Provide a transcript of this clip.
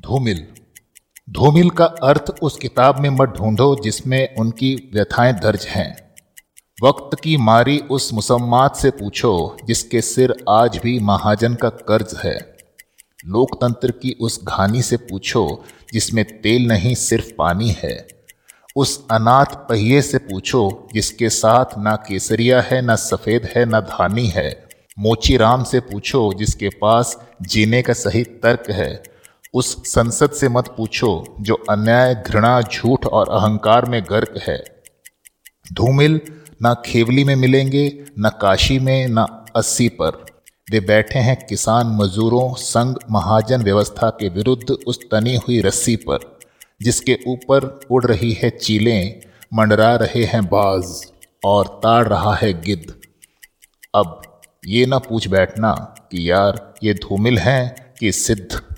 धूमिल। धूमिल का अर्थ उस किताब में मत ढूंढो जिसमें उनकी व्यथाएँ दर्ज हैं। वक्त की मारी उस मुसम्मात से पूछो, जिसके सिर आज भी महाजन का कर्ज है। लोकतंत्र की उस घानी से पूछो, जिसमें तेल नहीं सिर्फ़ पानी है। उस अनाथ पहिए से पूछो, जिसके साथ ना केसरिया है, ना सफ़ेद है, ना धानी है। मोची राम से पूछो, जिसके पास जीने का सही तर्क है। उस संसद से मत पूछो जो अन्याय, घृणा, झूठ और अहंकार में गर्क है। धूमिल ना खेवली में मिलेंगे, न काशी में, न अस्सी पर। वे बैठे हैं किसान मजदूरों संग महाजन व्यवस्था के विरुद्ध उस तनी हुई रस्सी पर, जिसके ऊपर उड़ रही है चीलें, मंडरा रहे हैं बाज, और ताड़ रहा है गिद्ध। अब ये ना पूछ बैठना कि यार, ये धूमिल हैं कि सिद्ध?